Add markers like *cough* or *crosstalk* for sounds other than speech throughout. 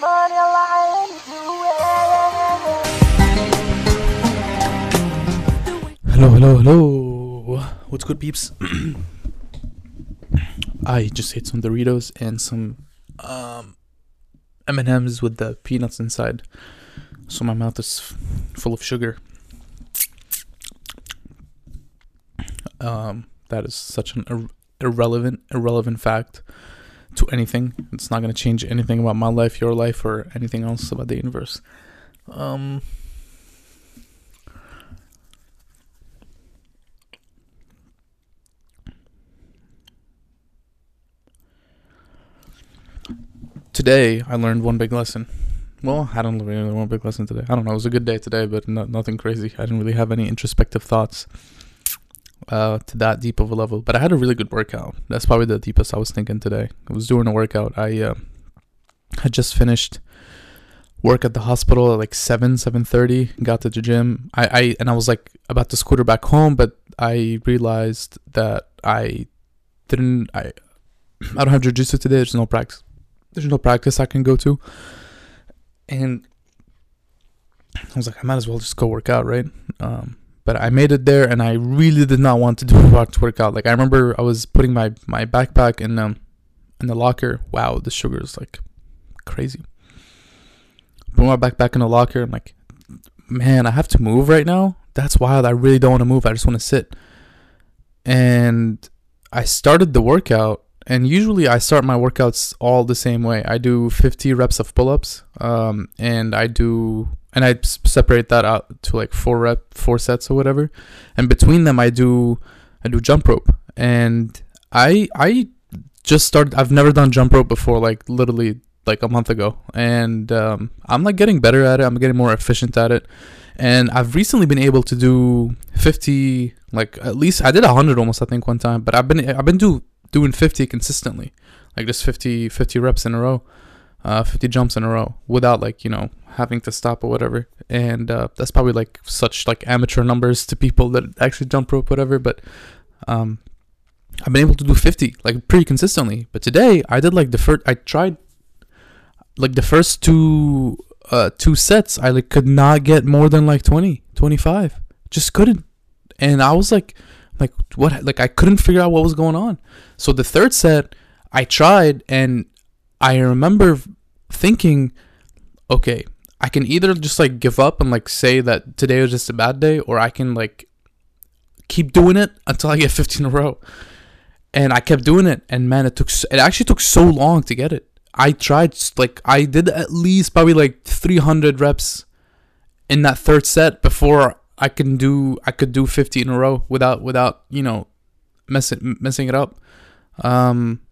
money lying Hello, hello, hello. What's good, peeps? *clears throat* I just ate some Doritos and some um, M&Ms with the peanuts inside, so my mouth is f- full of sugar. Um, that is such an ir- irrelevant, irrelevant fact to anything. It's not gonna change anything about my life, your life, or anything else about the universe. Um. today I learned one big lesson. Well, I don't really learn one big lesson today. I don't know. It was a good day today, but no, nothing crazy. I didn't really have any introspective thoughts uh, to that deep of a level. But I had a really good workout. That's probably the deepest I was thinking today. I was doing a workout. I uh, had just finished work at the hospital at like seven, seven thirty. Got to the gym. I, I and I was like about to scooter back home, but I realized that I didn't. I *clears throat* I don't have jiu-jitsu today. There's no practice there's no practice I can go to. And I was like, I might as well just go work out, right? Um, but I made it there, and I really did not want to do a workout. Like I remember, I was putting my my backpack in um in the locker. Wow, the sugar is like crazy. Put my backpack in the locker. I'm like, man, I have to move right now. That's wild. I really don't want to move. I just want to sit. And I started the workout and usually I start my workouts all the same way. I do 50 reps of pull-ups, um, and I do and I separate that out to like four rep, four sets or whatever, and between them I do I do jump rope, and I I just started. I've never done jump rope before, like literally like a month ago, and um, I'm like getting better at it. I'm getting more efficient at it, and I've recently been able to do 50 like at least I did 100 almost I think one time, but I've been I've been do doing 50 consistently, like just 50, 50 reps in a row, uh, 50 jumps in a row without like, you know, having to stop or whatever. And uh, that's probably like such like amateur numbers to people that actually jump rope, whatever. But um, I've been able to do 50 like pretty consistently. But today I did like the first, I tried like the first two uh two sets i like could not get more than like 20 25 just couldn't and i was like like what like i couldn't figure out what was going on so the third set i tried and i remember thinking okay i can either just like give up and like say that today was just a bad day or i can like keep doing it until i get *laughs* 15 in a row and i kept doing it and man it took it actually took so long to get it i tried like i did at least probably like 300 reps in that third set before I can do I could do 50 in a row without without you know messing messing it up. Um,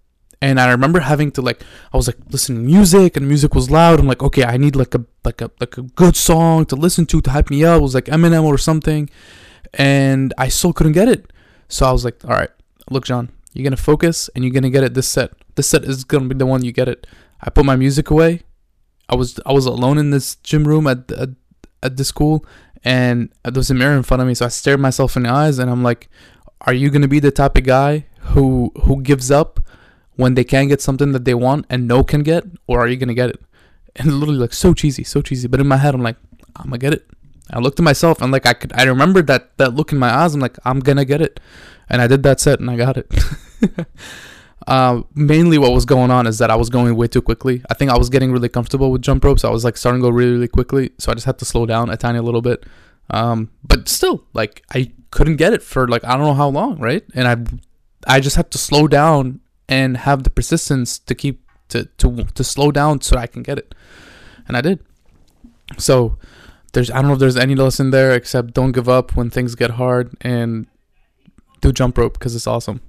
and I remember having to like I was like listening to music and music was loud. I'm like, okay, I need like a like a like a good song to listen to to hype me up. It was like Eminem or something, and I still couldn't get it. So I was like, all right, look, John, you're gonna focus and you're gonna get it this set. This set is gonna be the one you get it. I put my music away. I was I was alone in this gym room at at, at the school and there was a mirror in front of me so i stared myself in the eyes and i'm like are you to be the type of guy who who gives up when they can't get something that they want and no can get or are you to get it and literally like so cheesy so cheesy but in my head i'm like i'm to get it i looked at myself and like i could i remember that that look in my eyes i'm like i'm to get it and i did that set and i got it *laughs* uh, mainly what was going on is that I was going way too quickly. I think I was getting really comfortable with jump ropes. I was like starting to go really, really quickly. So I just had to slow down a tiny little bit. Um, but still, like I couldn't get it for like I don't know how long, right? And I, I just had to slow down and have the persistence to keep to to to slow down so I can get it, and I did. So there's I don't know if there's any lesson there except don't give up when things get hard and do jump rope because it's awesome.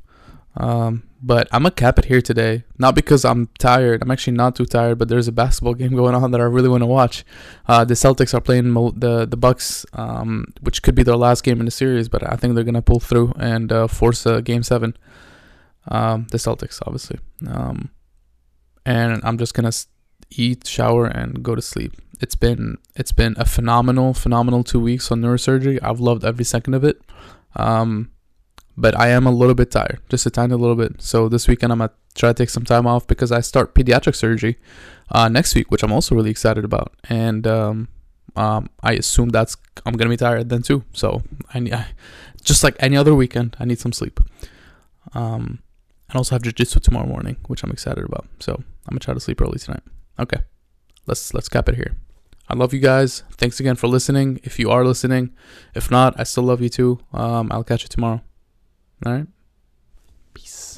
Um, but I'm gonna cap it here today. Not because I'm tired. I'm actually not too tired. But there's a basketball *laughs* game going on that I really want to watch. Uh, the Celtics are playing Mo- the the Bucks, um, which could be their last game in the series. But I think they're gonna pull through and uh, force a game seven. Um, the Celtics, obviously. Um, and I'm just gonna eat, shower, and go to sleep. It's been it's been a phenomenal, phenomenal two weeks on neurosurgery. I've loved every second of it. Um, but I am a little bit tired, just a tiny little bit. So this weekend I'm gonna try to take some time off because I start pediatric surgery uh, next week, which I'm also really excited about. And um, um, I assume that's I'm gonna be tired then too. So I, I just like any other weekend, I need some sleep. Um, and also have jujitsu tomorrow morning, which I'm excited about. So I'm gonna try to sleep early tonight. Okay, let's let's cap it here. I love you guys. Thanks again for listening. If you are listening, if not, I still love you too. Um, I'll catch you tomorrow. All right. Peace.